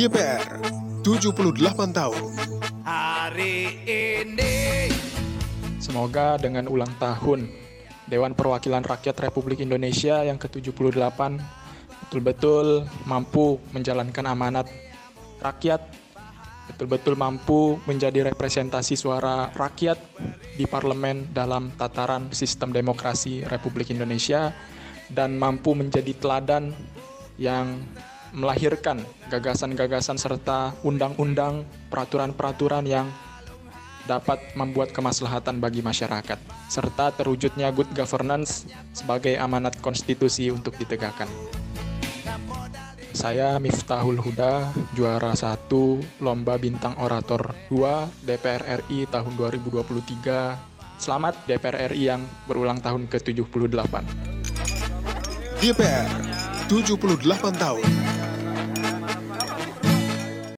DPR 78 tahun hari ini. Semoga dengan ulang tahun Dewan Perwakilan Rakyat Republik Indonesia yang ke-78 betul-betul mampu menjalankan amanat rakyat, betul-betul mampu menjadi representasi suara rakyat di parlemen dalam tataran sistem demokrasi Republik Indonesia dan mampu menjadi teladan yang melahirkan gagasan-gagasan serta undang-undang, peraturan-peraturan yang dapat membuat kemaslahatan bagi masyarakat, serta terwujudnya good governance sebagai amanat konstitusi untuk ditegakkan. Saya Miftahul Huda, juara 1 Lomba Bintang Orator 2 DPR RI tahun 2023. Selamat DPR RI yang berulang tahun ke-78. DPR 78 tahun